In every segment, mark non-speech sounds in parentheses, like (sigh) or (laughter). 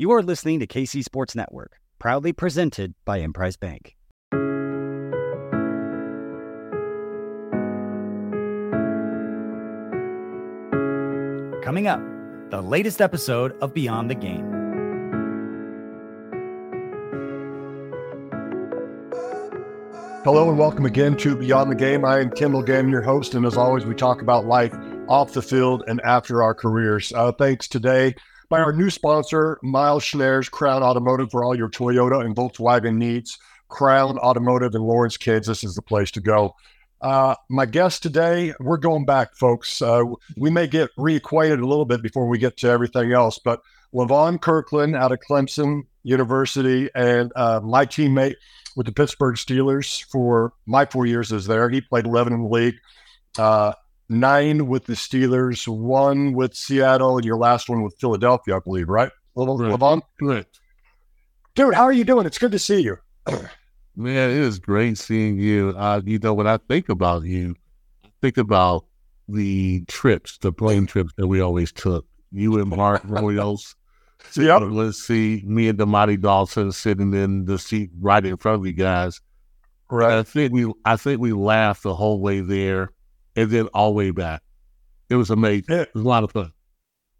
You are listening to KC Sports Network, proudly presented by Emprise Bank. Coming up, the latest episode of Beyond the Game. Hello and welcome again to Beyond the Game. I am Kendall Gammon, your host, and as always, we talk about life off the field and after our careers. Uh, thanks today by our new sponsor, Miles Schnaer's Crown Automotive, for all your Toyota and Volkswagen needs. Crown Automotive in Lawrence Kids, this is the place to go. Uh, my guest today, we're going back, folks. Uh, we may get reacquainted a little bit before we get to everything else, but Levon Kirkland out of Clemson University and uh, my teammate with the Pittsburgh Steelers for my four years is there. He played 11 in the league. Nine with the Steelers, one with Seattle, and your last one with Philadelphia, I believe, right? Little Right. Levon? Dude, how are you doing? It's good to see you. (clears throat) Man, it is great seeing you. Uh, you know, when I think about you, I think about the trips, the plane trips that we always took. You and Mark (laughs) Royals. Yep. Let's see, me and Dermontti Dawson sitting in the seat right in front of you guys. And I think we, I think we laughed the whole way there, and then all the way back. It was amazing. Yeah. It was a lot of fun.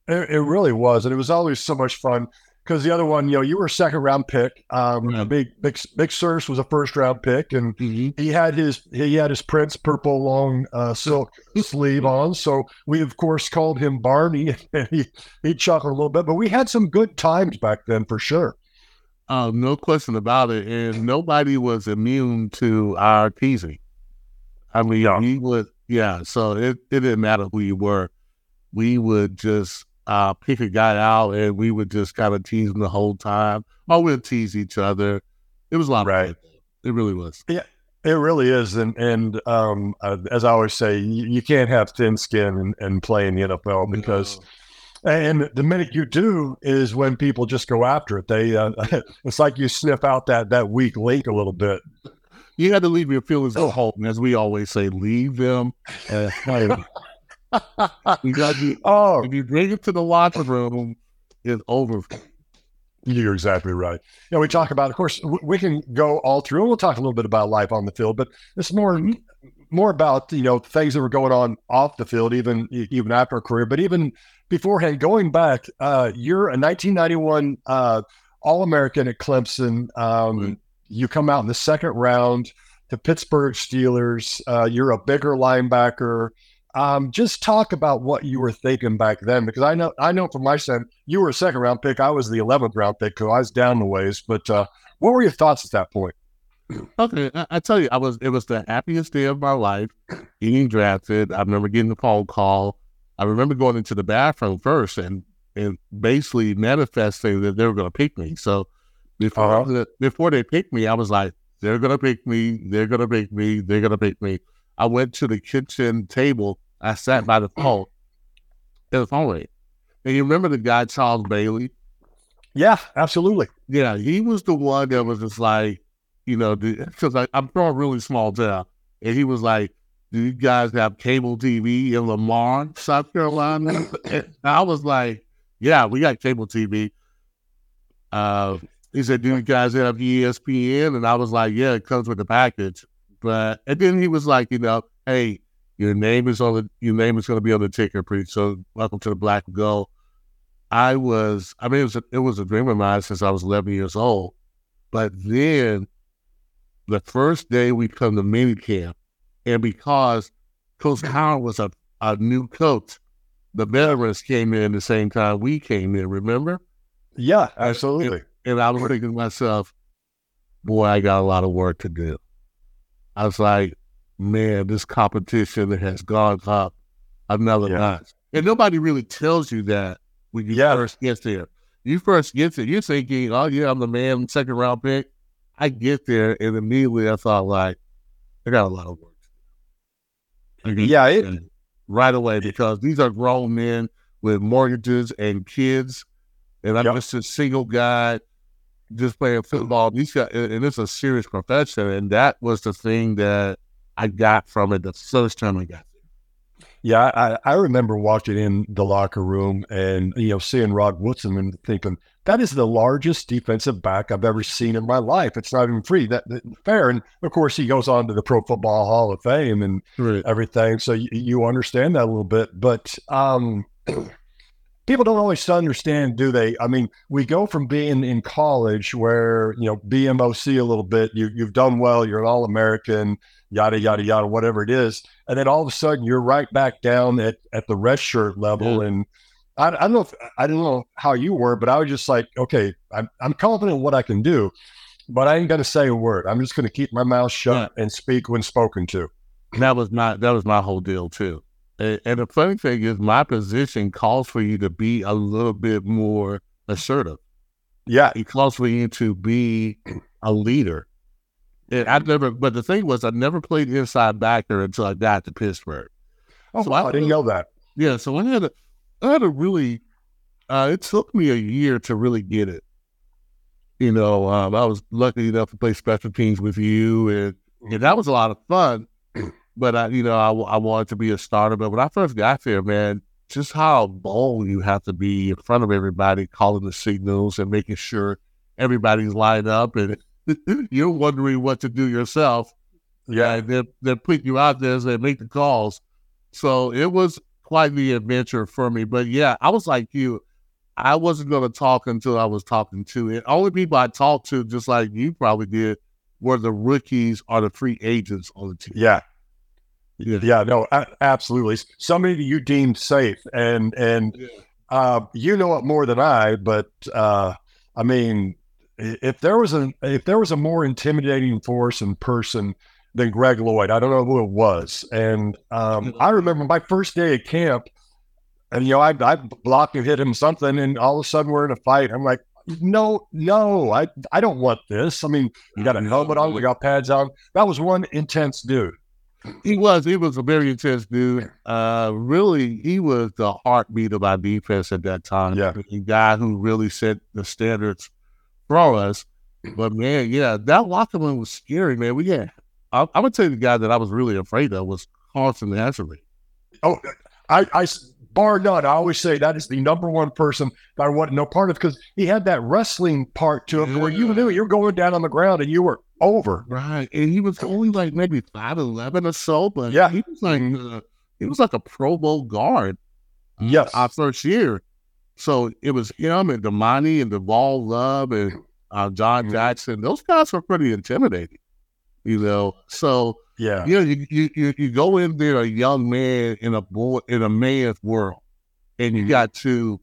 It, it really was, and it was always so much fun because the other one, you know, you were a second round pick. Um, Yeah. Big Big Big Surf was a first round pick, and Mm-hmm. he had his he had his Prince purple long uh, silk (laughs) sleeve on. So we of course called him Barney, (laughs) and he he chuckled a little bit. But we had some good times back then for sure. Uh, no question about it. And nobody was immune to our teasing. I mean, Yeah. we would, yeah. So it, it didn't matter who you were. We would just uh, pick a guy out and we would just kind of tease him the whole time. Or we'd tease each other. It was a lot Right. of fun. It really was. Yeah, it really is, and and um, uh, as I always say, you, you can't have thin skin and, and play in the NFL because. And the minute you do is when people just go after it. They uh, (laughs) it's like you sniff out that that weak link a little bit. You had to leave your feelings at home. As we always say, leave them at home. (laughs) you got to, Oh, if you bring it to the locker room, it's over. you're exactly right. You know, we talk about, of course, we can go all through, and we'll talk a little bit about life on the field, but it's more more about you know things that were going on off the field, even even after a career, but even beforehand. Going back, uh, you're a 1991 uh, All American at Clemson. Um, Right. You come out in the second round to Pittsburgh Steelers. Uh, you're a bigger linebacker. Um, just talk about what you were thinking back then, because I know I know from my side, you were a second round pick. I was the 11th round pick, so I was down the ways. But uh, what were your thoughts at that point? Okay, I, I tell you, I was it was the happiest day of my life getting drafted. I remember getting the phone call. I remember going into the bathroom first and and basically manifesting that they were going to pick me. So before Uh-huh. the, before they picked me, I was like, they're going to pick me. They're going to pick me. They're going to pick me. I went to the kitchen table. I sat by the (clears throat) phone. Was phone rang. And you remember the guy Charles Bailey? Yeah, absolutely. Yeah, he was the one that was just like, you know, because I'm from a really small town, and he was like, "Do you guys have cable TV in Lamar, South Carolina?" (clears throat) and I was like, "Yeah, we got cable TV." Uh, he said, "Do you guys have ESPN?" And I was like, "Yeah, it comes with the package." But and then he was like, "You know, hey, your name is on the your name is going to be on the ticker pretty soon. Welcome to the Black and Gold." I was, I mean, it was a, it was a dream of mine since I was 11 years old. But then the first day we come to mini camp, and because Coach Cowher was a, a new coach, the veterans came in the same time we came in, remember? Yeah, absolutely. And I was thinking to myself, boy, I got a lot of work to do. I was like, man, this competition has gone up another Yeah. notch. And nobody really tells you that when you Yeah. first get there. You first get there, you're thinking, oh, yeah, I'm the man, second round pick. I get there, and immediately I thought, like, I got a lot of work to do. Yeah, it, right away because these are grown men with mortgages and kids, and I'm Yep. just a single guy just playing football. These guys, and it's a serious profession, and that was the thing that I got from it the first time I got there. Yeah, I, I remember walking in the locker room and you know seeing Rod Woodson and thinking that is the largest defensive back I've ever seen in my life. It's not even free that, that fair. And of course, he goes on to the Pro Football Hall of Fame and Right. everything, so you, you understand that a little bit. But um, people don't always understand, do they? I mean, we go from being in college where you know BMOC a little bit, you you've done well, you're an All American, yada yada yada, whatever it is, and then all of a sudden you're right back down at at the red shirt level, and I, I don't know if I don't know how you were, but I was just like, okay, I'm I'm confident in what I can do, but I ain't gonna say a word. I'm just gonna keep my mouth shut and speak when spoken to. that was my that was my whole deal too. And, and the funny thing is, my position calls for you to be a little bit more assertive. Yeah, It calls for you to be a leader. And I never, but the thing was, I never played inside backer until I got to Pittsburgh. oh, So wow, I- I didn't know that. Yeah, so I had a, I had a really, uh, it took me a year to really get it. You know, um, I was lucky enough to play special teams with you, and, and that was a lot of fun. But I, you know, I, I wanted to be a starter. But when I first got there, man, just how bold you have to be in front of everybody, calling the signals and making sure everybody's lined up, and (laughs) you're wondering what to do yourself. Yeah, and they're they're putting you out there as they make the calls. So it was quite the adventure for me. But yeah, I was like you. I wasn't going to talk until I was talking to it. Only people I talked to, just like you probably did, were the rookies or the free agents on the team. yeah. Yeah. Yeah, no, absolutely. Somebody you deemed safe, and and uh, you know it more than I. But uh, I mean, if there was a if there was a more intimidating force in person than Greg Lloyd, I don't know who it was. And um, (laughs) I remember my first day at camp, and you know, I I blocked and hit him something, and all of a sudden we're in a fight. I'm like. No, no, I I don't want this. I mean, we got a helmet on, we got pads on. That was one intense dude. He was. He was a very intense dude. Uh, really, he was the heartbeat of our defense at that time. Yeah. the guy who really set the standards for us. But man, yeah, that locker room was scary, man. We had. I, I would you the guy that I was really afraid of was Carlton Haselrig. Oh, I, I, bar none. I always say that is the number one person that I want no part of because he had that wrestling part to him where you knew you're going down on the ground and you were over. Right, and he was only like maybe five eleven or so, but Yeah. he was like uh, he was like a Pro Bowl guard. Yes. our first year. So it was him and Dermontti and Duval Love and uh, John Mhm. Jackson. Those guys were pretty intimidating, you know. So Yeah. you know, you, you you you go in there a young man in a boy in a man's world, and you Mhm. got to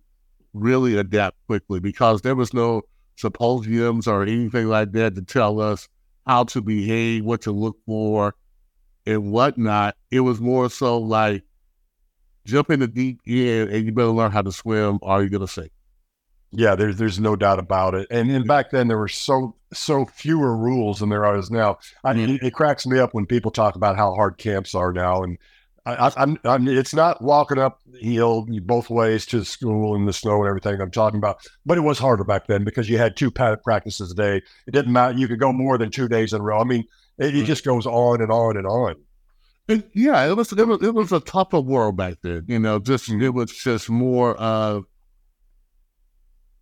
really adapt quickly because there was no symposiums or anything like that to tell us how to behave, what to look for, and whatnot. It was more so like jump in the deep end and you better learn how to swim or you're gonna sink. Yeah, there's there's no doubt about it. And and back then there were so so fewer rules than there is now. I mean, it, it cracks me up when people talk about how hard camps are now. And I, I'm it's not walking up hill both ways to school in the snow and everything I'm talking about, but it was harder back then because you had two practices a day. It didn't matter. You could go more than two days in a row. I mean, it, it just goes on and on and on. And yeah, it was it was it was a tougher world back then. You know, just it mm-hmm. was just more of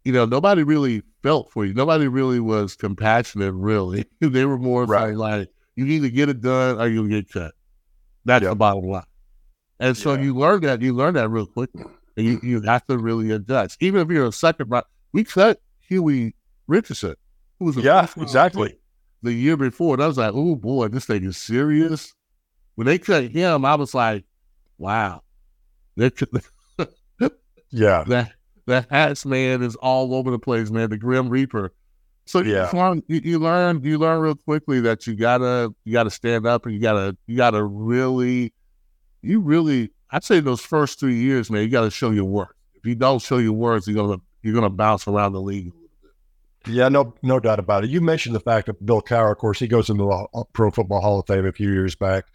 you know, nobody really felt for you. Nobody really was compassionate, really. (laughs) they were more Right. like, you either get it done or you'll get cut. That's Yep. the bottom line. And so Yeah. you learn that, you learn that real quickly. And you, you have to really adjust. Even if you're a second round, we cut Huey Richardson, who was a Yeah, exactly. the year before. And I was like, oh boy, this thing is serious. When they cut him, I was like, wow. (laughs) Yeah. that that hats man is all over the place, man. The Grim Reaper. So Yeah. just learn, you, you learn you learn real quickly that you gotta you gotta stand up and you gotta you gotta really you really I'd say those first three years, man, you gotta show your work. If you don't show your words, you're gonna you're gonna bounce around the league. Yeah, no, no doubt about it. You mentioned the fact that Bill Cowher, of course, he goes into the Pro Football Hall of Fame a few years back.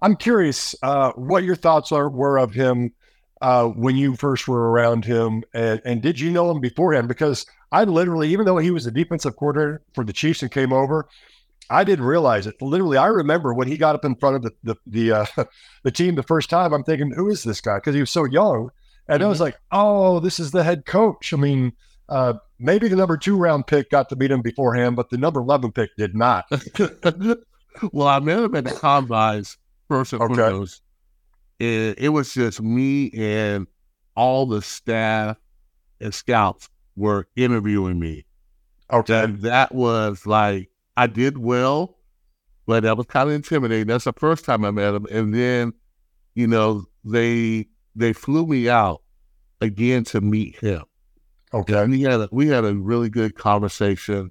I'm curious uh, what your thoughts are were of him uh, when you first were around him, and, and did you know him beforehand? Because I literally, even though he was the defensive coordinator for the Chiefs and came over, I didn't realize it. Literally, I remember when he got up in front of the the the, uh, (laughs) the team the first time. I'm thinking, who is this guy? Because he was so young, and mm-hmm. I was like, oh, this is the head coach. I mean, uh, maybe the number two round pick got to meet him beforehand, but the number eleven pick did not. (laughs) well, I met him at the combines first and okay. foremost. It, it was just me and all the staff and scouts were interviewing me. Okay. And that was like I did well, but that was kind of intimidating. That's the first time I met him. And then, you know, they they flew me out again to meet him. Okay. And we had a, we had a really good conversation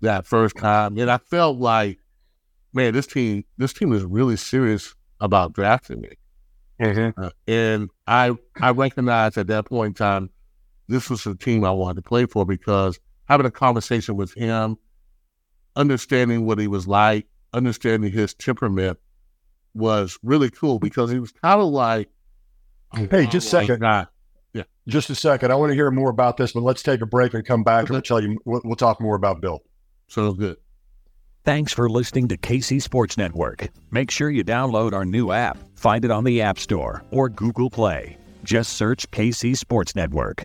that first time, and I felt like, man, this team this team is really serious about drafting me. Mm-hmm. Uh, and I I recognized at that point in time this was the team I wanted to play for because having a conversation with him, understanding what he was like, understanding his temperament was really cool because he was kind of like, hey, just a second. Not, yeah. Just a second. I want to hear more about this, but let's take a break and come back okay. and tell you, we'll, we'll talk more about Bill. Sounds good. Thanks for listening to KC Sports Network. Make sure you download our new app. Find it on the App Store or Google Play. Just search KC Sports Network.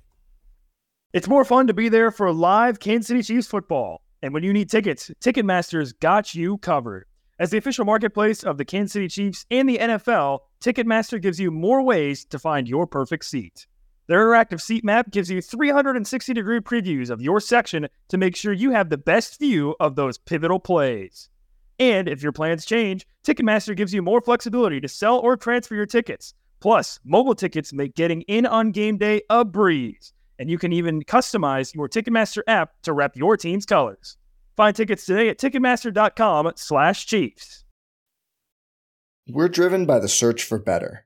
It's more fun to be there for live Kansas City Chiefs football. And when you need tickets, Ticketmaster's got you covered. As the official marketplace of the Kansas City Chiefs and the NFL, Ticketmaster gives you more ways to find your perfect seat. Their interactive seat map gives you 360 degree previews of your section to make sure you have the best view of those pivotal plays. And if your plans change, Ticketmaster gives you more flexibility to sell or transfer your tickets. Plus, mobile tickets make getting in on game day a breeze and you can even customize your Ticketmaster app to rep your team's colors. Find tickets today at Ticketmaster.com slash Chiefs. We're driven by the search for better.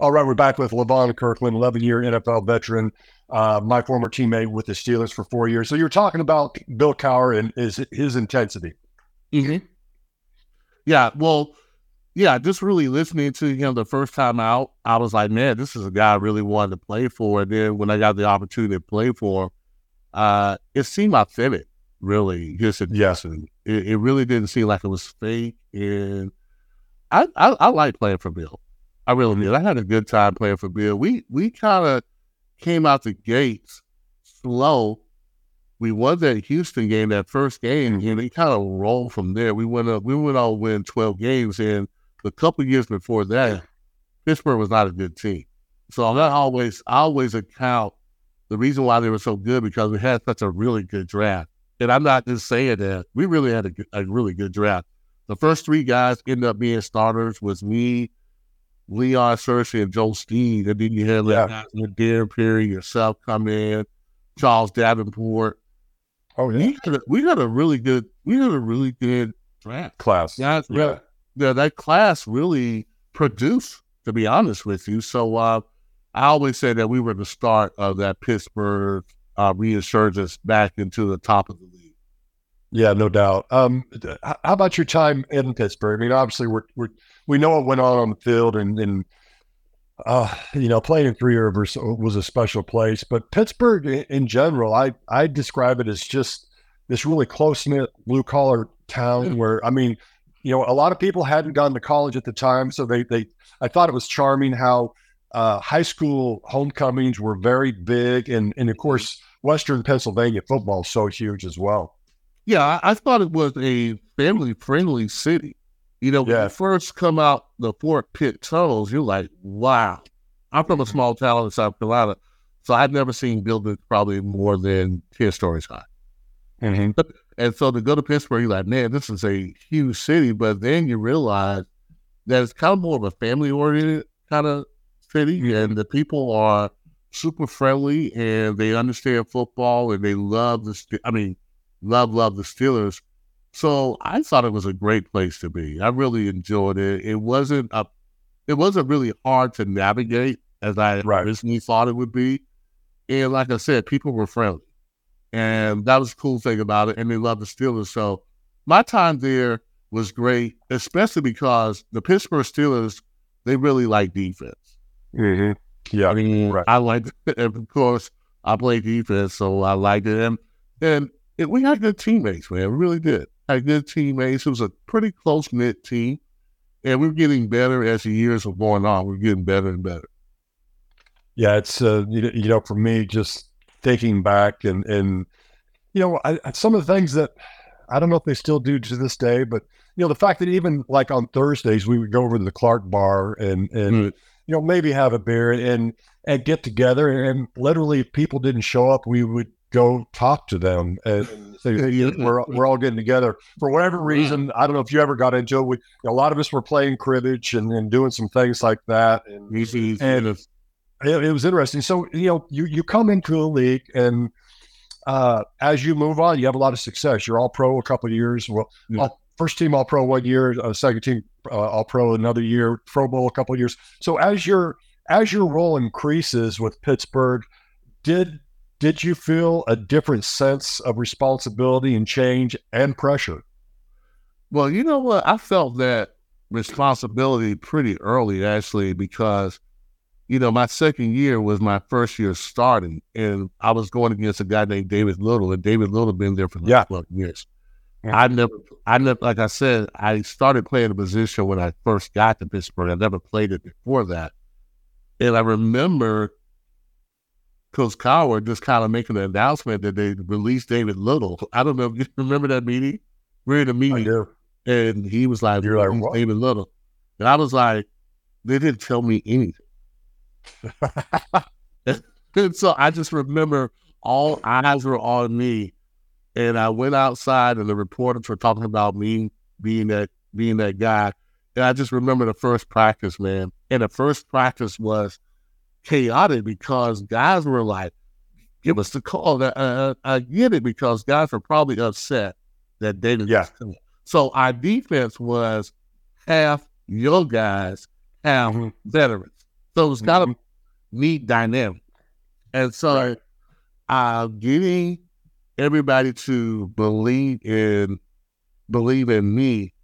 All right, we're back with Levon Kirkland, 11 year NFL veteran, uh, my former teammate with the Steelers for four years. So you're talking about Bill Cowher and his, his intensity. Mm-hmm. Yeah, well, yeah, just really listening to him the first time out, I was like, man, this is a guy I really wanted to play for. And then when I got the opportunity to play for him, uh, it seemed authentic, really. His yes. It, it really didn't seem like it was fake. And I, I, I like playing for Bill. I really mm-hmm. did. I had a good time playing for Bill. We we kind of came out the gates slow. We won that Houston game, that first game, and we kind of rolled from there. We went up, we went on win twelve games, and a couple years before that, Pittsburgh was not a good team. So I always I always account the reason why they were so good because we had such a really good draft. And I'm not just saying that. We really had a, a really good draft. The first three guys ended up being starters was me, Leon Searcy, and Joel Steed. And then you had like yeah. Darren Perry, yourself come in, Charles Davenport. Oh yeah. We got a, we had a really good we had a really good draft class. Yeah, yeah that, that class really produced, to be honest with you. So uh, I always say that we were the start of that Pittsburgh uh, resurgence back into the top of the league. Yeah, no doubt. Um, how about your time in Pittsburgh? I mean, obviously, we're, we're we know what went on on the field, and, and uh, you know, playing in Three Rivers was a special place. But Pittsburgh, in general, I I describe it as just this really close knit blue collar town where I mean, you know, a lot of people hadn't gone to college at the time, so they they I thought it was charming how uh, high school homecomings were very big, and and of mm-hmm. course, Western Pennsylvania football is so huge as well. Yeah, I, I thought it was a family friendly city. You know, when Yeah. you first come out the Fort Pitt tunnels, you're like, wow. I'm from a small town in South Carolina, so I've never seen buildings probably more than 10 stories high. Mm-hmm. And so to go to Pittsburgh, you're like, man, this is a huge city. But then you realize that it's kind of more of a family oriented kind of city, and the people are super friendly and they understand football and they love the, I mean, love love the Steelers. So I thought it was a great place to be. I really enjoyed it. It wasn't a, it wasn't really hard to navigate as I Right. originally thought it would be. And like I said, people were friendly. And that was the cool thing about it. And they loved the Steelers. So my time there was great, especially because the Pittsburgh Steelers, they really like defense. Mm-hmm. Yeah. I mean, right. I liked (laughs) it. And of course, I played defense, so I liked it. And, and it, we had good teammates, man. We really did. Had good teammates. It was a pretty close knit team. And we're getting better as the years are going on. We're getting better and better. Yeah, it's uh, you, know- you know, for me, just thinking back and and you know, I, I- some of the things that I don't know if they still do to this day, but you know, the fact that even like on Thursdays we would go over to the Clark Bar and and Mm. you know maybe have a beer and and get together and literally if people didn't show up, we would go talk to them and say we're we're (laughs) all getting together for whatever reason. I don't know if you ever got into it. We, a lot of us were playing cribbage and, and doing some things like that and And- it, it was interesting. So you know, you you come into a league, and uh, as you move on, you have a lot of success. You're all pro a couple of years. Well, Yeah. all, first team all pro one year, uh, second team uh, all pro another year, Pro Bowl a couple of years. So as your as your role increases with Pittsburgh, did did you feel a different sense of responsibility and change and pressure? Well, you know what? I felt that responsibility pretty early, actually, because, you know, my second year was my first year starting, and I was going against a guy named David Little, and David Little been there for like Yeah. 12 years. Yeah. I never, I never, like I said, I started playing the position when I first got to Pittsburgh. I never played it before that. And I remember Coach Cowher just kind of making the announcement that they released David Little. I don't know if you (laughs) remember that meeting. We're in a meeting and he was like, You're like, what?" David Little. And I was like, they didn't tell me anything. and (laughs) (laughs) so I just remember all eyes were on me. And I went outside and the reporters were talking about me being that being that guy. And I just remember the first practice, man. And the first practice was chaotic because guys were like, give us the call. Uh, I get it because guys were probably upset that David Yeah. was coming. So our defense was half young guys, half Mhm. veterans. So it was kind of neat dynamic. And so Right. uh, getting everybody to believe in believe in me,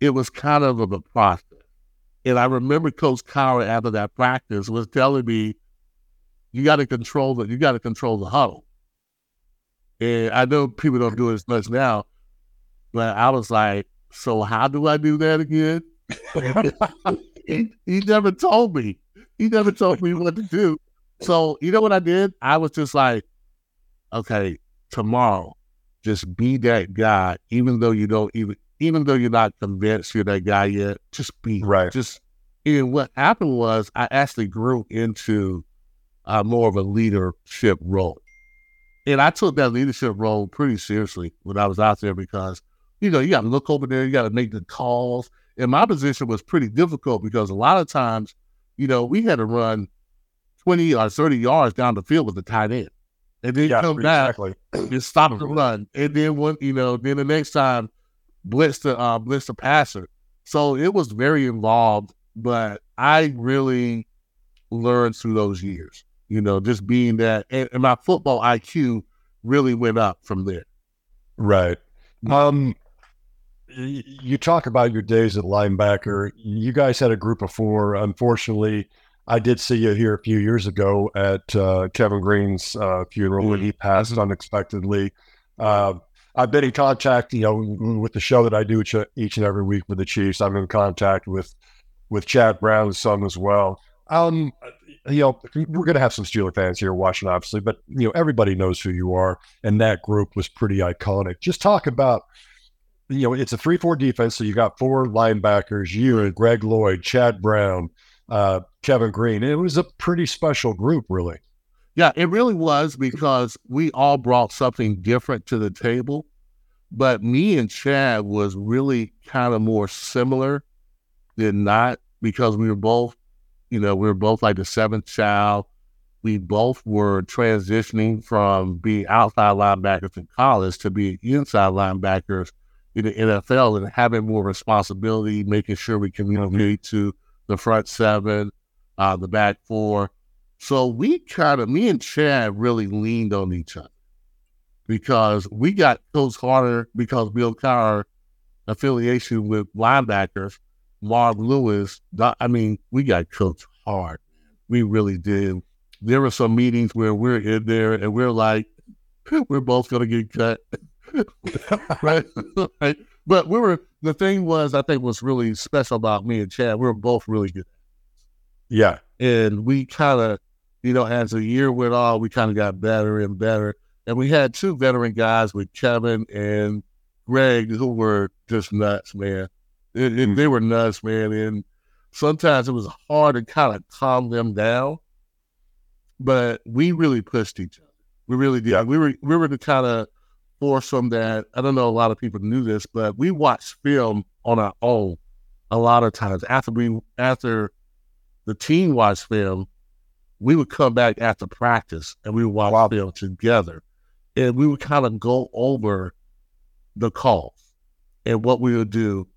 it was kind of a process. And I remember Coach Cowher after that practice was telling me, "You got to control the you got to control the huddle." And I know people don't do it as much now, but I was like, "So how do I do that again?" he, (laughs) he never told me. He never told me what to do. So you know what I did? I was just like, "Okay, tomorrow, just be that guy, even though you don't even." Even though you're not convinced you're that guy yet, just be Right. just and what happened was I actually grew into uh, more of a leadership role. And I took that leadership role pretty seriously when I was out there because, you know, you got to look over there, you got to make the calls. And my position was pretty difficult because a lot of times, you know, we had to run 20 or 30 yards down the field with the tight end. And then Yeah, come back exactly. and stop the (clears throat) run. And then one, you know, then the next time blitz the uh, blitz the passer. So it was very involved, but I really learned through those years. You know, just being that, and, and my football IQ really went up from there. Right. Um, you talk about your days at linebacker. You guys had a group of four. Unfortunately, I did see you here a few years ago at uh, Kevin Greene's uh, funeral when he passed unexpectedly. Uh, I've been in contact, you know, with the show that I do each, and every week with the Chiefs. I'm in contact with with Chad Brown's son as well. Um, you know, we're going to have some Steeler fans here watching, obviously, but you know, everybody knows who you are, and that group was pretty iconic. Just talk about you know, it's a three-four defense. So you got four linebackers, you and Greg Lloyd, Chad Brown, uh, Kevin Greene. It was a pretty special group, really. Yeah, it really was because we all brought something different to the table. But me and Chad was really kind of more similar than not because we were both, you know, we were both like the seventh child. We both were transitioning from being outside linebackers in college to being inside linebackers in the NFL and having more responsibility, making sure we communicate to the front seven, uh, the back four. So we kind of, me and Chad really leaned on each other because we got Coach Carter because Bill Cowher affiliation with linebackers, Marv Lewis. I mean, we got coached hard. We really did. There were some meetings where we're in there and we're like, (laughs) we're both going to get cut. (laughs) right? (laughs) right? But we were, the thing was, I think what's really special about me and Chad, we were both really good. Yeah. And we kind of, you know, as the year went on, we kind of got better and better. And we had two veteran guys with Kevin and Greg who were just nuts, man. It, it, hmm. they were nuts, man. And sometimes it was hard to kind of calm them down. But we really pushed each other. We really did. Yeah. We were we were the kind of force from that. I don't know a lot of people knew this, but we watched film on our own a lot of times. After we after the team watched film, we would come back after practice and we would watch wow. film together and we would kind of go over the calls and what we would do.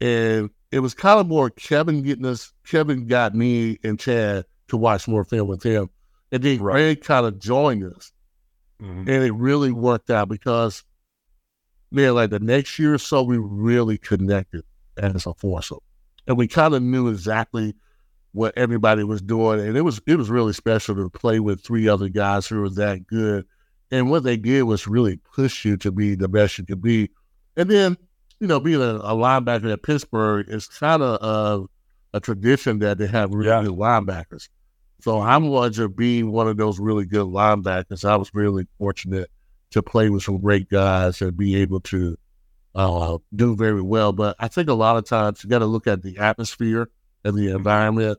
And it was kind of more Kevin getting us, Kevin got me and Chad to watch more film with him. And then right. Greg kind of joined us. Mm-hmm. And it really worked out because, man, like the next year or so, we really connected as a foursome. And we kind of knew exactly what everybody was doing. And it was it was really special to play with three other guys who were that good and what they did was really push you to be the best you could be. And then, you know, being a, a linebacker at Pittsburgh is kind of a, a, tradition that they have really yeah. good linebackers. So I'm going to be one of those really good linebackers. I was really fortunate to play with some great guys and be able to uh, do very well. But I think a lot of times you got to look at the atmosphere and the environment.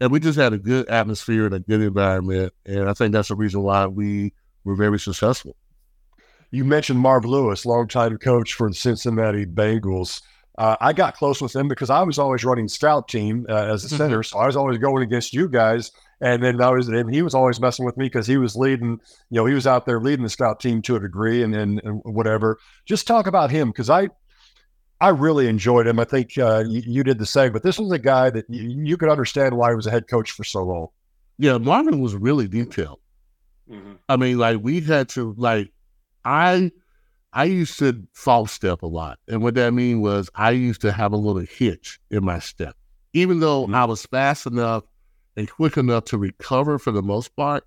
And we just had a good atmosphere and a good environment. And I think that's the reason why we were very successful. You mentioned Marv Lewis, longtime coach for the Cincinnati Bengals. Uh, I got close with him because I was always running scout team uh, as a mm-hmm. center, so I was always going against you guys. And then I was, and he was always messing with me because he was leading, you know, he was out there leading the scout team to a degree, and and, and whatever. Just talk about him because I, I really enjoyed him. I think uh, you, you, did the same, but this was a guy that you, you could understand why he was a head coach for so long. Yeah, Marvin was really detailed. Mm-hmm. I mean, like we had to like I I used to false step a lot. And what that mean was I used to have a little hitch in my step. Even though mm-hmm. I was fast enough and quick enough to recover for the most part,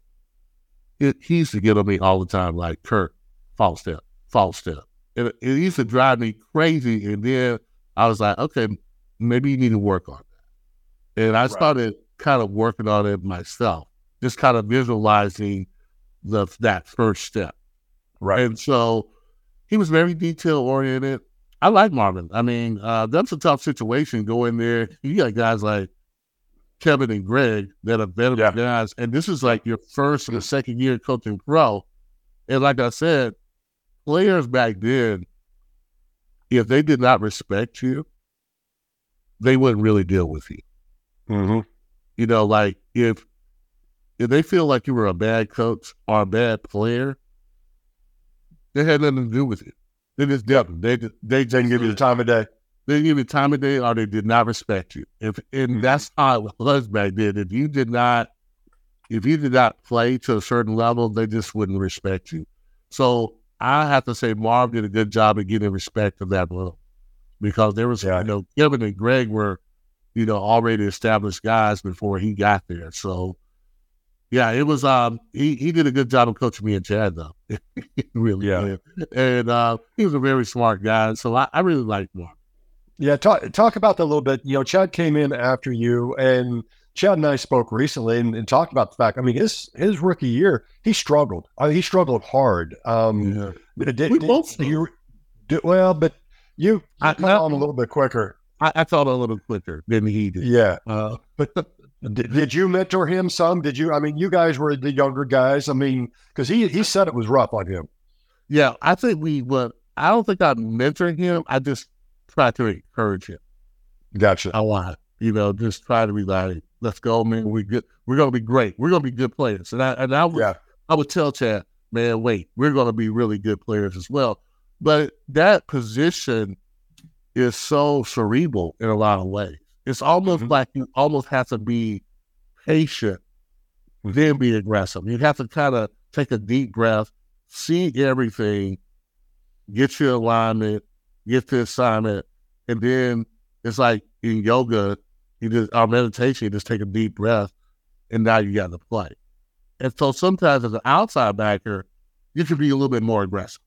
it, he used to get on me all the time, like, Kirk, false step, false step. It, it used to drive me crazy. And then I was like, okay, maybe you need to work on that. And I right. started kind of working on it myself, just kind of visualizing the that first step. Right. And so he was very detail oriented. I like Marvin. I mean, uh, that's a tough situation. Go in there. You got guys like Kevin and Greg that are veteran yeah. guys, and this is like your first or second year coaching pro. And like I said, players back then, if they did not respect you, they wouldn't really deal with you. Mm-hmm. You know, like if if they feel like you were a bad coach or a bad player, they had nothing to do with it. They just didn't. They they, they didn't give you the time of day. They didn't give you the time of day, or they did not respect you. If and mm-hmm. that's how it was back then. If you did not, if you did not play to a certain level, they just wouldn't respect you. So I have to say, Marv did a good job of getting respect of that level because there was, yeah. you know, Kevin and Greg were, you know, already established guys before he got there. So yeah, it was. Um, he he did a good job of coaching me and Chad, though. (laughs) really, yeah. Did. And uh, he was a very smart guy, so I, I really liked Marv. Yeah, talk talk about that a little bit. You know, Chad came in after you, and Chad and I spoke recently and, and talked about the fact. I mean, his his rookie year, he struggled. I mean, he struggled hard. Um, yeah. Did, we did, both. You, well, but You, you I- caught on a little bit quicker. I, I thought a little quicker than he did. Yeah. Uh, Did, did you mentor him some? Did you? I mean, you guys were the younger guys. I mean, because he he said it was rough on him. yeah, I think we were. I don't think I mentored him. I just tried to encourage him Gotcha. a lot. You know, just try to be like, "Let's go, man. We good. We're gonna be great. We're gonna be good players." And I and I would Yeah. I would tell Chad, man, wait, we're gonna be really good players as well. But that position is so cerebral in a lot of ways. It's almost Mhm. like you almost have to be patient, then be aggressive. You have to kind of take a deep breath, see everything, get your alignment, get the assignment, and then it's like in yoga, you just our meditation, you just take a deep breath, and now you got to play. And so sometimes as an outside backer, you can be a little bit more aggressive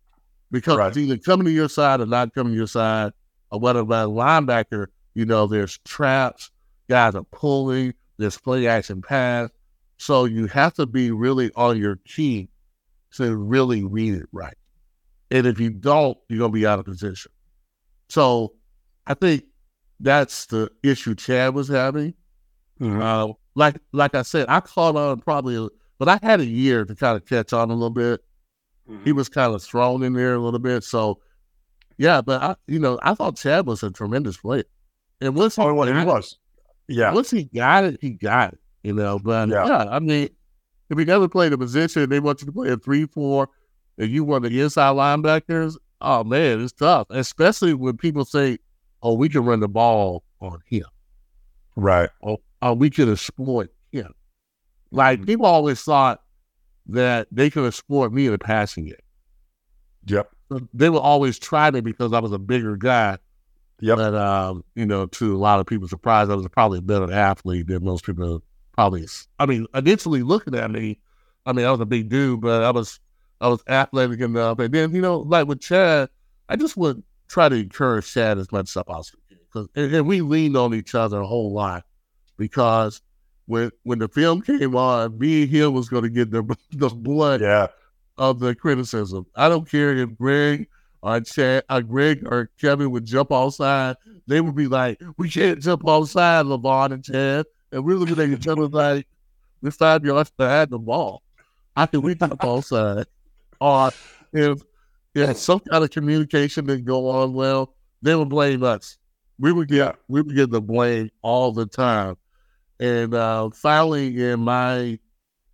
because Right. it's either coming to your side or not coming to your side. Or whether by linebacker, you know, there's traps, guys are pulling, there's play action pass. So you have to be really on your key to really read it right. And if you don't, you're gonna be out of position. So I think that's the issue Chad was having. Mhm. Uh, like like I said, I caught on probably, but I had a year to kind of catch on a little bit. He was kind of thrown in there a little bit. So yeah, but I, you know, I thought Chad was a tremendous player. And once he, Oh, well, he it- was. Yeah. once he got it, he got it. You know, but Yeah. yeah, I mean, if you never played a position, they want you to play a three four, and you want the inside linebackers. Oh man, it's tough, especially when people say, "Oh, we can run the ball on him." Right. or, or we could exploit him. Like people always thought that they could exploit me in the passing game. Yep. They would always try me because I was a bigger guy. Yep. But um, you know, to a lot of people's surprise, I was probably a better athlete than most people probably. I mean, initially looking at me, I mean, I was a big dude, but I was I was athletic enough. And then you know, like with Chad, I just would try to encourage Chad as much as I possibly can, and, and we leaned on each other a whole lot because when when the film came on, me and him was going to get the (laughs) the blood Yeah. of the criticism. I don't care if Greg or Chad, or Greg or Kevin would jump outside. They would be like, "We can't jump outside, LeVon and Chad," and we're looking at each other like, "We're five yards behind the ball. How can we jump outside?" Or if if some kind of communication didn't go on well, they would blame us. We would get we would get the blame all the time. And uh, finally, in my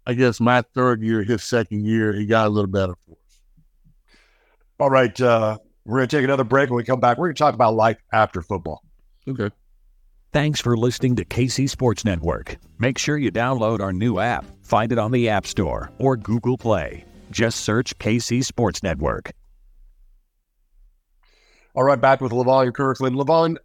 I guess my third year, his second year, he got a little better for us. All right. Uh, we're going to take another break. When we come back, we're going to talk about life after football. Okay. Thanks for listening to KC Sports Network. Make sure you download our new app. Find it on the App Store or Google Play. Just search KC Sports Network. All right, back with Levon Kirkland. Levon,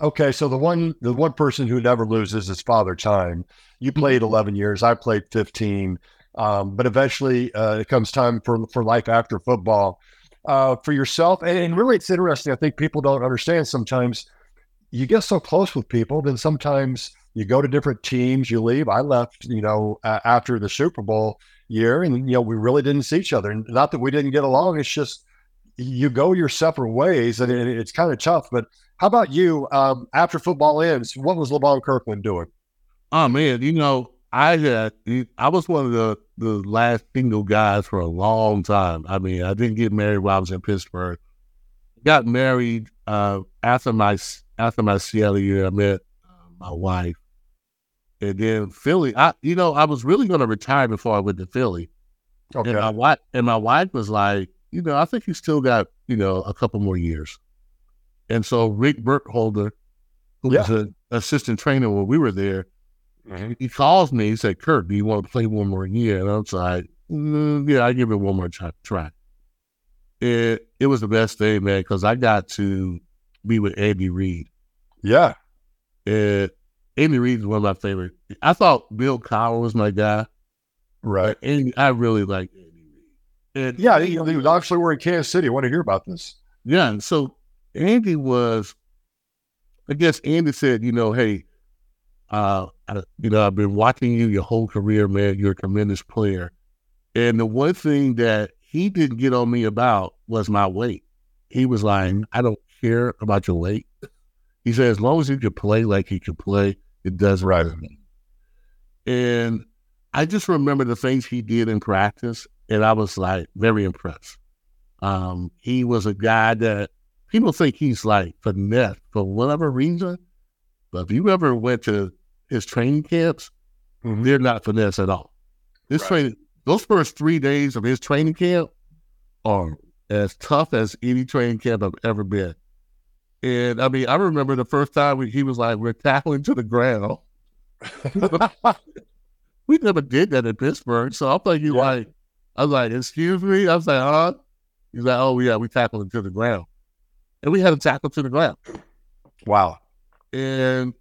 okay, so the one the one person who never loses is Father Time. You played eleven years, I played fifteen, um, but eventually uh, it comes time for for life after football. Uh, for yourself, and, and really, it's interesting. I think people don't understand sometimes. You get so close with people, then sometimes you go to different teams. You leave. I left, you know, uh, after the Super Bowl year, and you know we really didn't see each other. And not that we didn't get along. It's just you go your separate ways, and it, it's kind of tough. But how about you? Um, after football ends, what was Levon Kirkland doing? Oh man, you know, I had I was one of the the last single guys for a long time. I mean, I didn't get married while I was in Pittsburgh. Got married uh, after my after my Seattle year. I met uh, my wife, and then Philly. I you know I was really going to retire before I went to Philly. Okay, And my wife and my wife was like, you know, I think you still got, you know, a couple more years. And so Rick Burkholder, who was an assistant trainer when we were there, he calls me. He said, "Kirk, do you want to play one more year?" And I'm like, "Mm, "Yeah, I give it one more try." try. It it was the best thing, man, because I got to be with Andy Reid. yeah, And Andy Reid is one of my favorite. I thought Bill Cowher was my guy, right. And I really like. And Yeah, you know, he was obviously we're in Kansas City. I want to hear about this. Yeah, and so Andy was, I guess Andy said, you know, hey, uh, I, you know, I've been watching you your whole career, man. You're a tremendous player, and the one thing that he didn't get on me about was my weight. He was like, I don't care about your weight. He said, as long as you can play like you can play, it doesn't Right. And I just remember the things he did in practice, and I was like very impressed. Um, he was a guy that people think he's like finesse for whatever reason, but if you ever went to his training camps, Mhm. they're not finesse at all. This Right. training, those first three days of his training camp are as tough as any training camp I've ever been. And I mean, I remember the first time we, he was like, "We're tackling to the ground." (laughs) (laughs) we never did that in Pittsburgh, so I'm thinking Yeah. like, I was like, "Excuse me," I was like, "Huh?" He's like, "Oh yeah, we tackled him to the ground," and we had to tackle to the ground. wow. And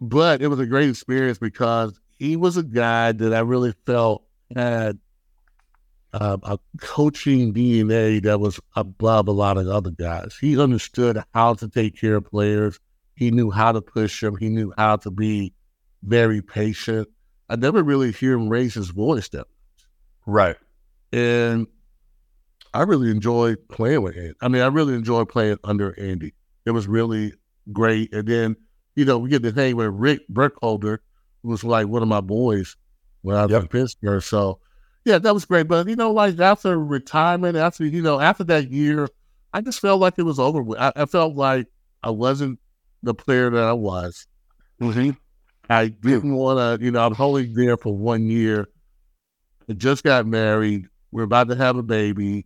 but it was a great experience because he was a guy that I really felt had um, a coaching DNA that was above a lot of other guys. He understood how to take care of players. He knew how to push them. He knew how to be very patient. I never really hear him raise his voice that Right. And I really enjoyed playing with Andy. I mean, I really enjoyed playing under Andy. It was really great. And then, you know, we get to hang with Rick Burkholder, who was like one of my boys when I was Yep. in Pittsburgh. So, yeah, that was great. But, you know, like after retirement, after, you know, after that year, I just felt like it was over with. I, I felt like I wasn't the player that I was. Mm-hmm. I didn't want to, you know, I was only there for one year. I just got married. We're about to have a baby.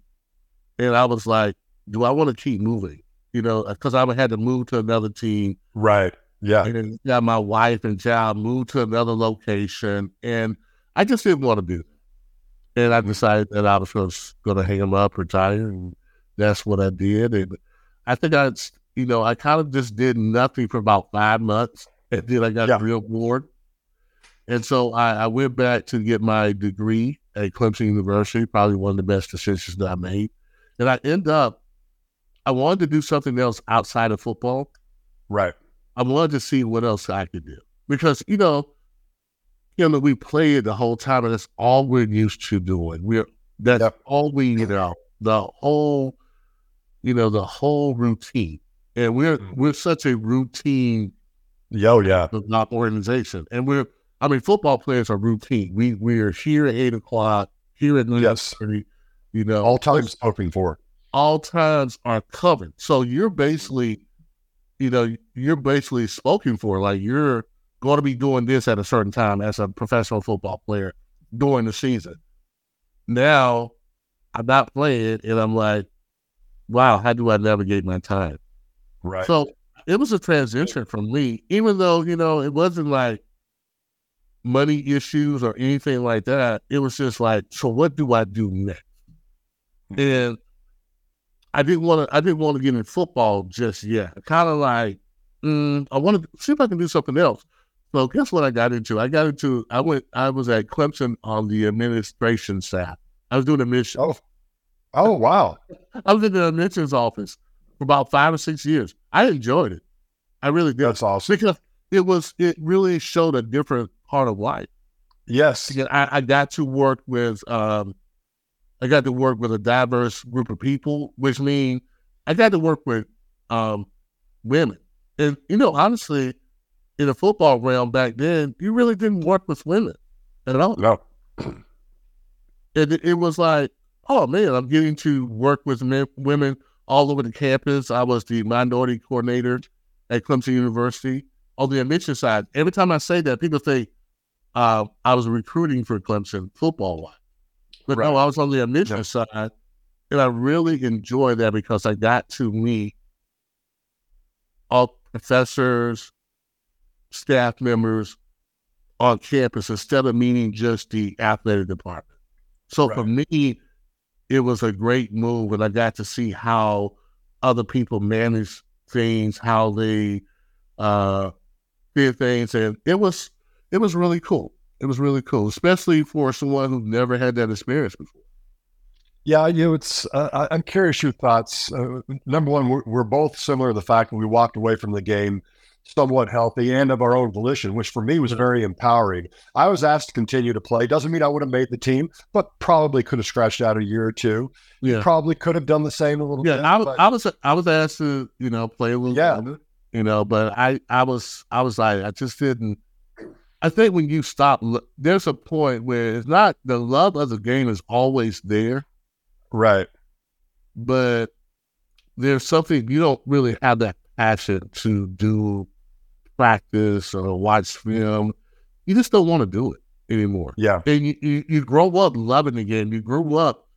And I was like, do I want to keep moving? You know, uh, because I had to move to another team. Right. Yeah. And then got my wife and child moved to another location. And I just didn't want to do that. And I decided that I was going to hang them up, retire. And that's what I did. And I think I, you know, I kind of just did nothing for about five months. And then I got Yeah. real bored. And so I, I went back to get my degree at Clemson University, probably one of the best decisions that I made. And I end up, I wanted to do something else outside of football. Right. I wanted to see what else I could do because you know, you know, we played the whole time, and that's all we're used to doing. We're that's Yep. all we you know, the whole, you know, the whole routine, and we're Mm. we're such a routine Yo, yeah. not organization, and we're I mean, football players are routine. We we're here at eight o'clock, here at nine Yes. thirty. You know, All times hoping for. all times are covered. So you're basically, you know, you're basically spoken for. Like you're going to be doing this at a certain time as a professional football player during the season. Now, I'm not playing, and I'm like, wow, how do I navigate my time? Right. So it was a transition for me, even though, you know, it wasn't like money issues or anything like that. It was just like, so what do I do next? And I didn't want to, I didn't want to get in football just yet. Kind of like, mm, I want to see if I can do something else. So guess what I got into? I got into, I went, I was at Clemson on the administration staff. I was doing admission. oh. Oh, wow. I was in the admissions office for about five or six years. I enjoyed it. I really did. That's awesome. because it was it really showed a different part of life. Yes. Again, I, I got to work with um, I got to work with a diverse group of people, which means I got to work with um, women. And you know, honestly, in the football realm back then, you really didn't work with women at all. No. It, it was like, oh man, I'm getting to work with men, women all over the campus. I was the minority coordinator at Clemson University on the admission side. Every time I say that, people think uh, I was recruiting for Clemson football wise. But no, I was on the admission Yeah. side. And I really enjoyed that because I got to meet all professors, staff members on campus instead of meeting just the athletic department. So for me, it was a great move, and I got to see how other people manage things, how they uh, did things, and it was it was really cool. It was really cool, especially for someone who never had that experience before. Yeah, you know, it's. Uh, I'm curious your thoughts. Uh, number one, we're, we're both similar to the fact that we walked away from the game somewhat healthy and of our own volition, which for me was very empowering. I was asked to continue to play. Doesn't mean I would have made the team, but probably could have scratched out a year or two. Yeah. Probably could have done the same a little Yeah, bit. I but- I was, I was asked to, you know, play a little Yeah. longer, you know, but I, I was, I was like, I just didn't. I think when you stop, there's a point where it's not the love of the game is always there, right. but there's something you don't really have that passion to do practice or watch film. You just don't want to do it anymore. Yeah. And you, you, you grow up loving the game. You grew up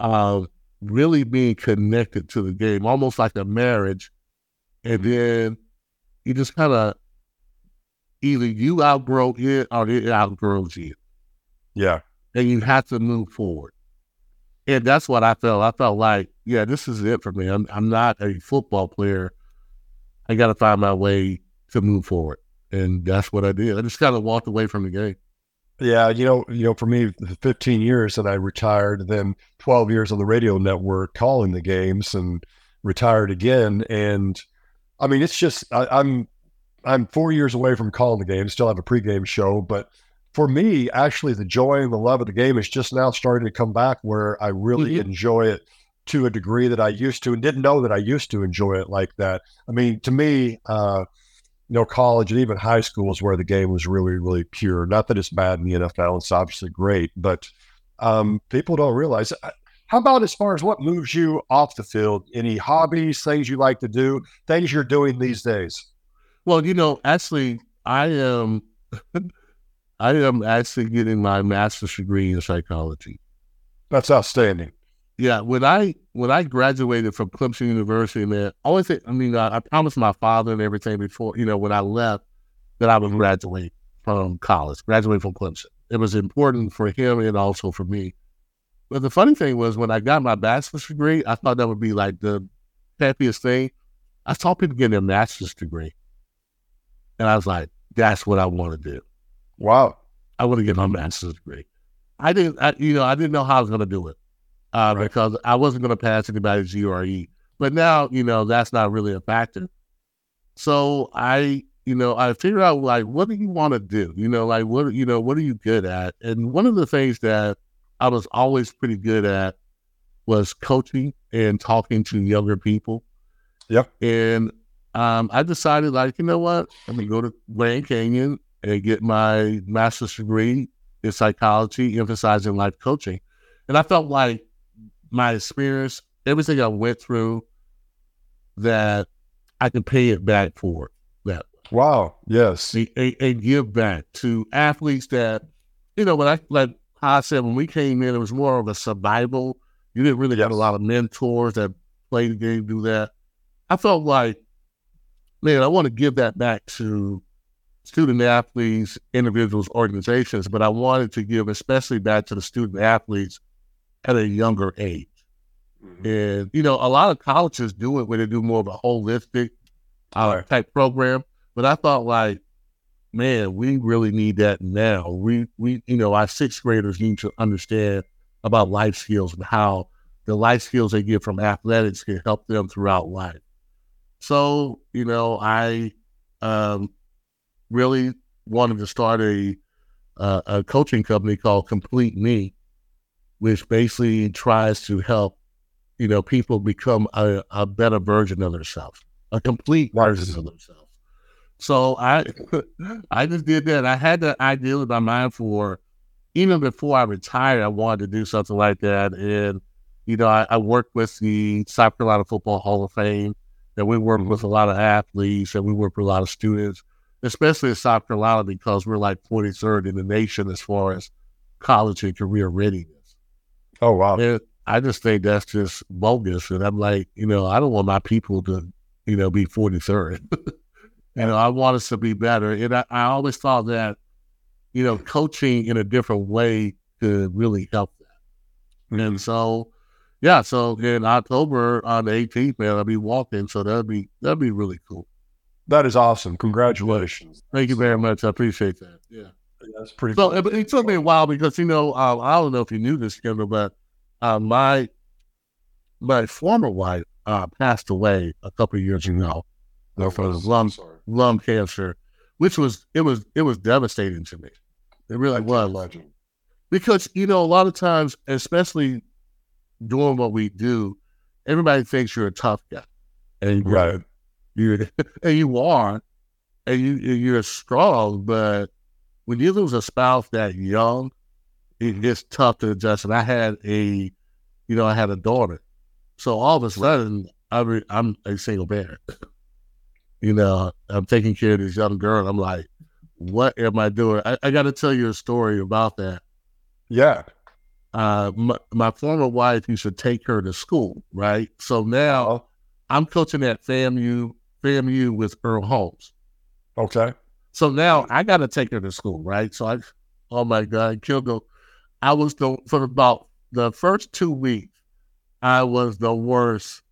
uh, really being connected to the game, almost like a marriage. And then you just kind of either you outgrow it or it outgrows you. Yeah. And you have to move forward. And that's what I felt. I felt like, yeah, this is it for me. I'm, I'm not a football player. I got to find my way to move forward. And that's what I did. I just kind of walked away from the game. Yeah, you know, you know, for me, 15 years and I retired, then 12 years on the radio network calling the games and retired again. And I mean, it's just I, I'm I'm four years away from calling the game. Still have a pregame show, but for me, actually, the joy and the love of the game is just now starting to come back, where I really Mhm. enjoy it to a degree that I used to, and didn't know that I used to enjoy it like that. I mean, to me, uh, you know, college and even high school is where the game was really, really pure. Not that it's bad in the NFL; it's obviously great, but um, people don't realize. uh, How about as far as what moves you off the field? Any hobbies, things you like to do, things you're doing these days? Well, you know, actually, I am, (laughs) I am actually getting my master's degree in psychology. That's outstanding. Yeah, when I when I graduated from Clemson University, man, I always say, I mean, I, I promised my father and everything before, you know, when I left, that I would graduate from college, graduate from Clemson. It was important for him and also for me. But the funny thing was, when I got my bachelor's degree, I thought that would be like the happiest thing. I saw people getting a master's degree, and I was like, "That's what I want to do. Wow. I want to get my master's degree." I didn't, I, you know, I didn't know how I was going to do it uh, Right. because I wasn't going to pass anybody's GRE. But now, you know, that's not really a factor. So I, you know, I figure out like, what do you want to do? You know, like what, you know, what are you good at? And one of the things that I was always pretty good at was coaching and talking to younger people. Yep. And um, I decided, like, you know what? I'm gonna go to Grand Canyon and get my master's degree in psychology, emphasizing life coaching. And I felt like my experience, everything I went through, that I could pay it back for that Wow. Yes. and, and- give back to athletes that, you know, when I like I said when we came in, it was more of a survival. You didn't really have a lot of mentors that play the game, do that. I felt like, man, I want to give that back to student athletes, individuals, organizations, but I wanted to give especially back to the student athletes at a younger age. And you know, a lot of colleges do it where they do more of a holistic uh, type program. But I thought, like, man, we really need that now. We we you know, our sixth graders need to understand about life skills and how the life skills they get from athletics can help them throughout life. So you know, I um, really wanted to start a uh, a coaching company called Complete Me, which basically tries to help you know people become a, a better version of themselves, a complete version of themselves. So I (laughs) I just did that. I had the idea in my mind for even before I retired. I wanted to do something like that, and you know I, I worked with the South Carolina Football Hall of Fame, and we work with a lot of athletes, and we work with a lot of students, especially in South Carolina because we're like 43rd in the nation as far as college and career readiness. Oh wow. And I just think that's just bogus. And I'm like, you know, I don't want my people to, you know, be 43rd. (laughs) you know, I want us to be better. And I, I always thought that, you know, coaching in a different way could really help that. And so, yeah, so in October on the 18th, man, I'll be walking. So that'd be, that'd be really cool. That is awesome. Congratulations. Thank you very much. I appreciate that. Yeah. That's pretty. So cool. it, it took me a while because you know um, I don't know if you knew this, Kendall, but uh, my my former wife uh, passed away a couple of years ago No from lung lung cancer, which was it was it was devastating to me. It really was. Legend. Because you know, a lot of times, especially doing what we do, everybody thinks you're a tough guy, and Right. you (laughs) and you are, and you you're strong. But when you lose a spouse that young, it gets tough to adjust. And I had a, you know, I had a daughter, so all of a sudden I'm re- I'm a single parent. you know, I'm taking care of this young girl. I'm like, what am I doing? I, I got to tell you a story about that. Yeah. Uh, my, my former wife used to take her to school, right? So now Oh, I'm coaching at FAMU, FAMU with Earl Holmes. okay. So now I got to take her to school, right? So I, oh my God, Kilgo, I was the, for about the first two weeks, I was the worst.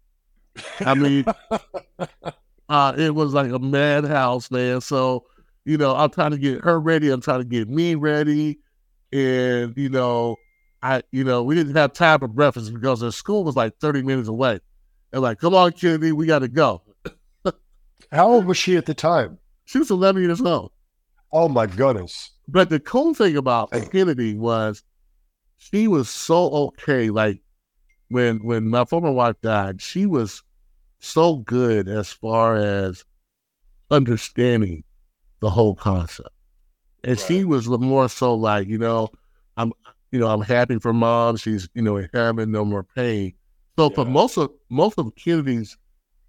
I mean, (laughs) uh, it was like a madhouse, man. So, you know, I'm trying to get her ready. I'm trying to get me ready. And, you know, I, you know, we didn't have time for breakfast because the school was like 30 minutes away. And like, come on, Kennedy, we got to go. (laughs) How old was she at the time? She was 11 years old. Oh my goodness. But the cool thing about Kennedy was she was so okay. Like when when my former wife died, she was so good as far as understanding the whole concept. And she was the more so like, you know, I'm you know, I'm happy for mom. She's, you know, having no more pain. So for most of most of Kennedy's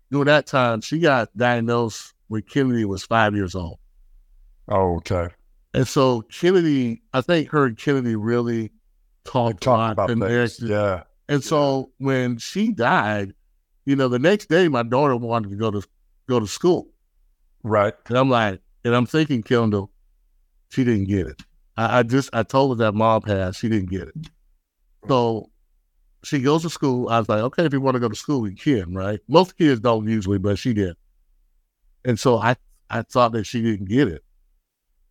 during that time, she got diagnosed when Kennedy was five years old. Oh, okay. And so Kennedy, I think her and Kennedy really talked, a Talk lot about and acted- Yeah. And so when she died, you know, the next day my daughter wanted to go to go to school. Right. And I'm like, and I'm thinking, Kendall, she didn't get it. I, I just I told her that mom passed, she didn't get it. So she goes to school. I was like, okay, if you want to go to school, you can, right? Most kids don't usually, but she did. And so I I thought that she didn't get it.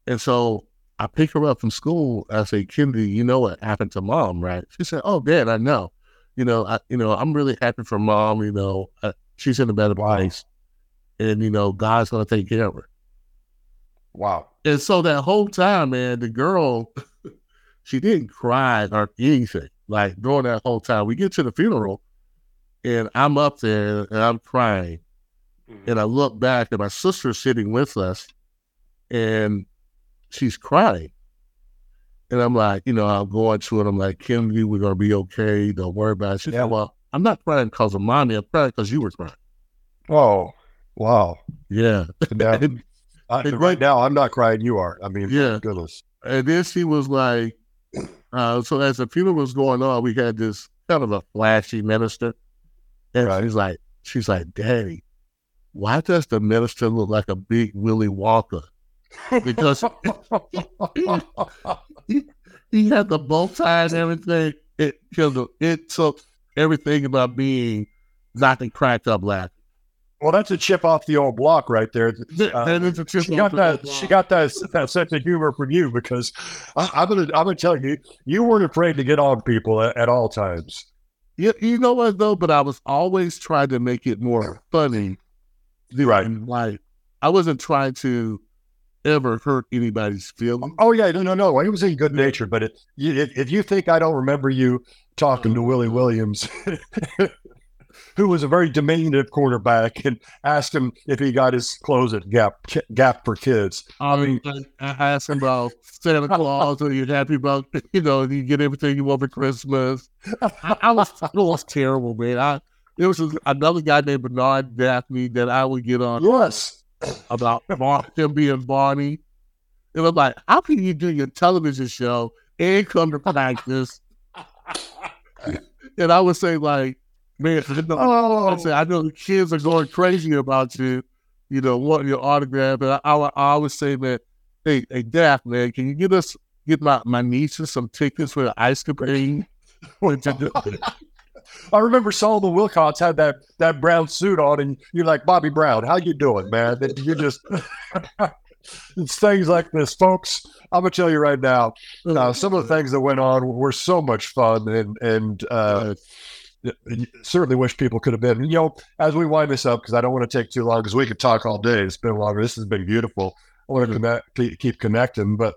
And so I picked her up from school. I said, Kennedy, you know what happened to mom, right? She said, Oh, Dad, I know. You know, I you know, I'm really happy for mom. You know, uh, she's in a better place, and you know, God's gonna take care of her. Wow. And so that whole time, man, the girl, (laughs) she didn't cry or anything. Like during that whole time, we get to the funeral, and I'm up there and I'm crying, mm-hmm. and I look back and my sister's sitting with us, and she's crying. And I'm like, you know, I'm going to it. I'm like, Kennedy, we're gonna be okay. Don't worry about it. She Yeah. said, Well, I'm not crying because of mommy. I'm crying because you were crying. Oh, wow. Yeah. (laughs) And- I, right now, I'm not crying. You are. I mean, Yeah. goodness. And then she was like, uh, so as the funeral was going on, we had this kind of a flashy minister. And Right. she's like, she's like, Daddy, why does the minister look like a big Willy Walker? Because (laughs) he, he had the bow tie and everything. It killed him. It took everything about being not to crack up laughing. Well, that's a chip off the old block right there. Uh, (laughs) That is a trip she got that. She got that, that sense of humor from you because I, I'm gonna. I'm gonna tell you, you weren't afraid to get on people at, at all times. You, you know what though? But I was always trying to make it more funny. Right. Like I wasn't trying to ever hurt anybody's feelings. Oh yeah, no, no, no. It was in good nature, but it, you, if, if you think I don't remember you talking to Willie Williams, (laughs) who was a very diminutive quarterback, and asked him if he got his clothes at Gap Gap for kids. I mean, I, asked him about Santa Claus. Are you happy about you know? You get everything you want for Christmas. I, I was it was terrible, man. I there was another guy named Bernard Dafney that I would get on Yes. about Bar- him being Barney. It was like, how can you do your television show and come to practice? (laughs) and I would say, like, man, (laughs) I know, I Oh, say, I know the kids are going crazy about you, you know, wanting your autograph. And I, I, I always say, man, hey, hey, Daph, man, can you get us, get my, my nieces some tickets for the ice cream? (laughs) I remember Solomon Wilcots had that that brown suit on, and you're like Bobby Brown. How you doing, man? And you just it's (laughs) things like this, folks. I'm gonna tell you right now. Uh, some of the things that went on were so much fun, and and uh, certainly wish people could have been. You know, as we wind this up, because I don't want to take too long, because we could talk all day. It's been longer. This has been beautiful. I want to connect, keep connecting, but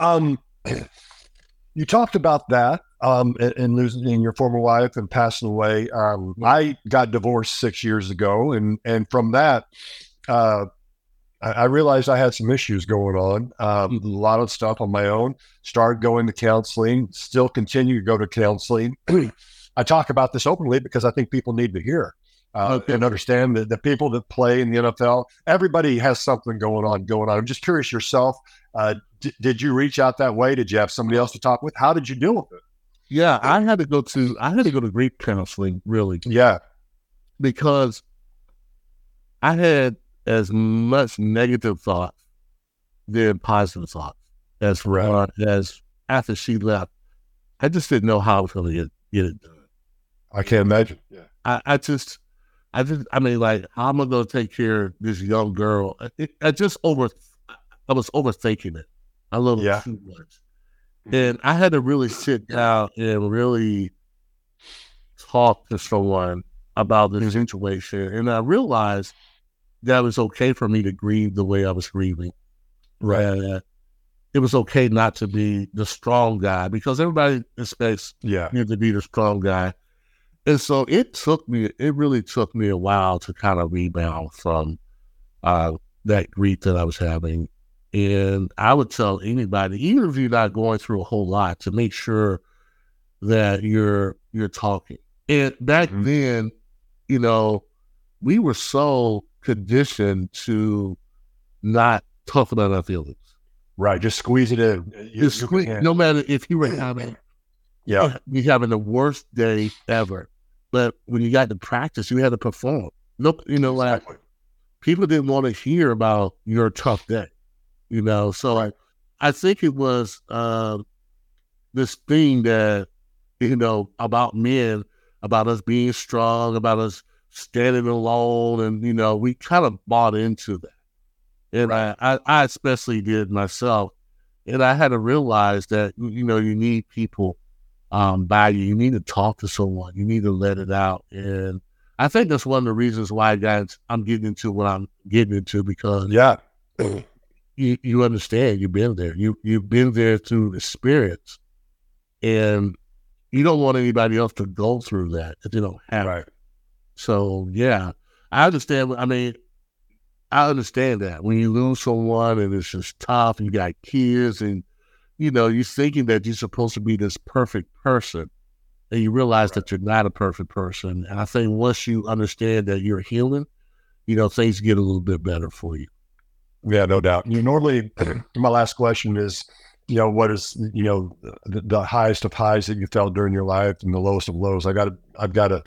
um, (clears throat) you talked about that um, and, losing your former wife and passing away. Um, I got divorced six years ago, and and from that, uh, I, I, realized I had some issues going on. Um, a lot of stuff on my own. Started going to counseling. Still continue to go to counseling. (clears throat) I talk about this openly because I think people need to hear. Uh, okay. and understand that the people that play in the NFL, everybody has something going on. Going on. I'm just curious yourself. Uh, d- did you reach out that way? Did you have somebody else to talk with? How did you deal with it? Yeah, I had to go to I had to go to grief counseling really. Yeah, because I had as much negative thoughts than positive thoughts as right. as after she left. I just didn't know how I was going to get, get it done. I can't imagine. Yeah, I, I just, I just, I mean, like, how am I going to take care of this young girl? I, I just over, I was overthinking it a little yeah. too much. And I had to really sit down and really talk to someone about this situation. And I realized that it was okay for me to grieve the way I was grieving. Right. Uh, it was okay not to be the strong guy because everybody expects yeah. me to be the strong guy. And so it took me, it really took me a while to kind of rebound from uh, that grief that I was having. And I would tell anybody, even if you're not going through a whole lot, to make sure that you're you're talking. And back mm-hmm. then, you know, we were so conditioned to not talk about our feelings. Right, just squeeze it in. You, just squeeze, no matter if you were having, yeah, (clears throat) you having the worst day ever, but when you got to practice, you had to perform. Look, you know, like people didn't want to hear about your tough day you know. So I, I think it was uh, this thing that you know about men, about us being strong, about us standing alone, and you know we kind of bought into that, and right. I, I especially did myself, and I had to realize that you know you need people um, by you. You need to talk to someone. You need to let it out, and I think that's one of the reasons why guys I'm getting into what I'm getting into because yeah, (clears throat) you, you understand you've been there. You you've been there through experience, and you don't want anybody else to go through that if they don't have right. it. So yeah, I understand. I mean, I understand that when you lose someone and it's just tough, and you got kids, and you know you're thinking that you're supposed to be this perfect person, and you realize right. that you're not a perfect person. And I think once you understand that you're healing, you know things get a little bit better for you. Yeah, no doubt. You normally, (clears throat) my last question is, you know, what is you know the, the, highest of highs that you felt during your life and the lowest of lows? I got to, I've got to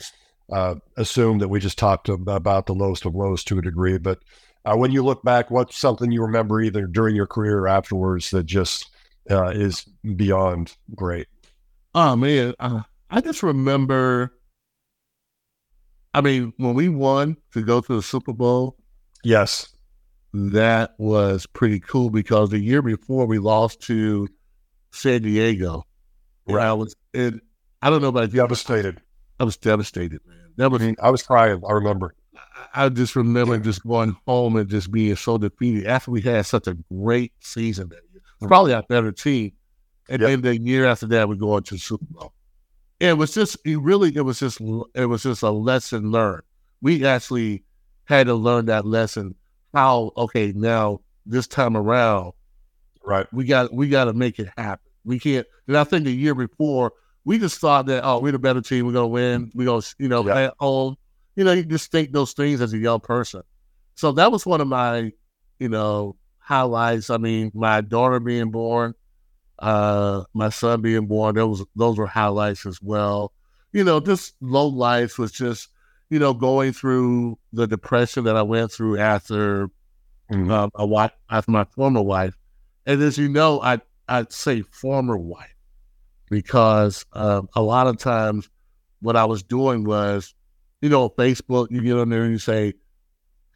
uh, assume that we just talked about the lowest of lows to a degree. But uh, when you look back, what's something you remember either during your career or afterwards that just uh, is beyond great? Oh man, uh, I just remember. I mean, when we won to go to the Super Bowl, yes, that was pretty cool because the year before we lost to San Diego. Right. I was I don't know about you. I was devastated. I was devastated, man. That was I was crying, I remember. I, just remember just going home and just being so defeated after we had such a great season that. Probably our better team. And yep. then the year after that we go into the Super Bowl. It was just it really it was just it was just a lesson learned. We actually had to learn that lesson how okay now this time around, right? We got we got to make it happen. We can't. And I think the year before we just thought that oh we're the better team, we're gonna win, we're gonna you know yeah. at home. You know you just think those things as a young person. So that was one of my you know highlights. I mean my daughter being born, uh, my son being born, those those were highlights as well. You know, this low life was just you know, going through the depression that I went through after mm-hmm. uh, a wife, after my former wife, and as you know, I I'd say former wife because uh, a lot of times what I was doing was, you know, Facebook, you get on there and you say,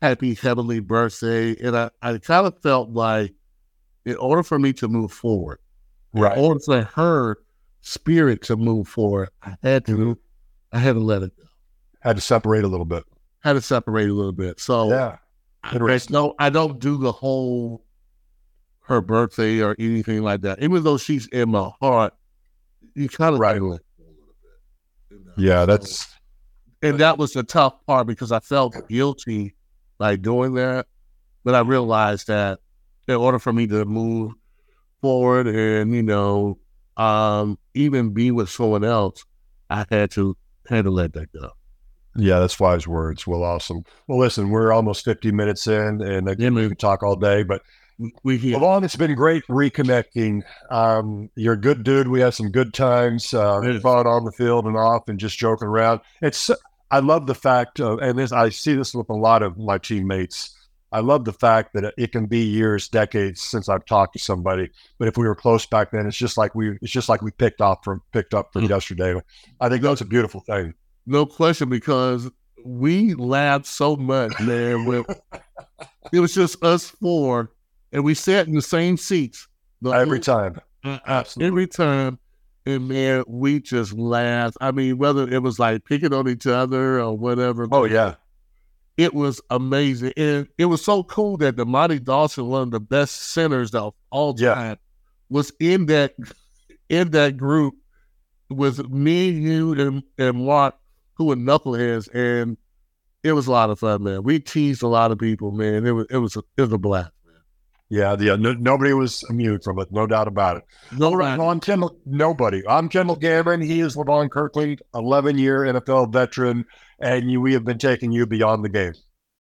"Happy heavenly birthday," and I I kind of felt like, in order for me to move forward, right, in order for her spirit to move forward, I had to. Mm-hmm I had to let it go. Had to separate a little bit. Had to separate a little bit. So Yeah. I, there's no, I don't do the whole her birthday or anything like that. Even though she's in my heart, you kind of Right. let it go a little bit. you know? Yeah, that's and that was the tough part because I felt guilty like doing that. But I realized that in order for me to move forward and, you know, um, even be with someone else, I had to had to let that go. yeah, that's wise words. Well, awesome. Well, listen, we're almost 50 minutes in, and again, we could talk all day, but We here. Levon, it's been great reconnecting. Um, you're a good dude. We had some good times, uh, fun on the field and off, and just joking around. It's I love the fact, of, and this I see this with a lot of my teammates. I love the fact that it can be years, decades since I've talked to somebody, but if we were close back then, it's just like we it's just like we picked up from picked up from Mm. yesterday. I think that's a beautiful thing. No question, because we laughed so much, man. It was just us four, and we sat in the same seats Every whole- time. Uh, Absolutely. Every time, and man, we just laughed. I mean, whether it was like picking on each other or whatever. Oh yeah. it was amazing, and it was so cool that Dermontti Dawson, one of the best centers of all Yeah. time, was in that in that group with me, you, and and Mark, who were knuckleheads, and it was a lot of fun, man. We teased a lot of people, man. It was it was a, it was a blast. Yeah, yeah. No, nobody was immune from it, no doubt about it. No, All right, well, I'm Kendall. Nobody. I'm Kendall Gammon. He is Levon Kirkland, 11 year NFL veteran, and you, we have been taking you beyond the game.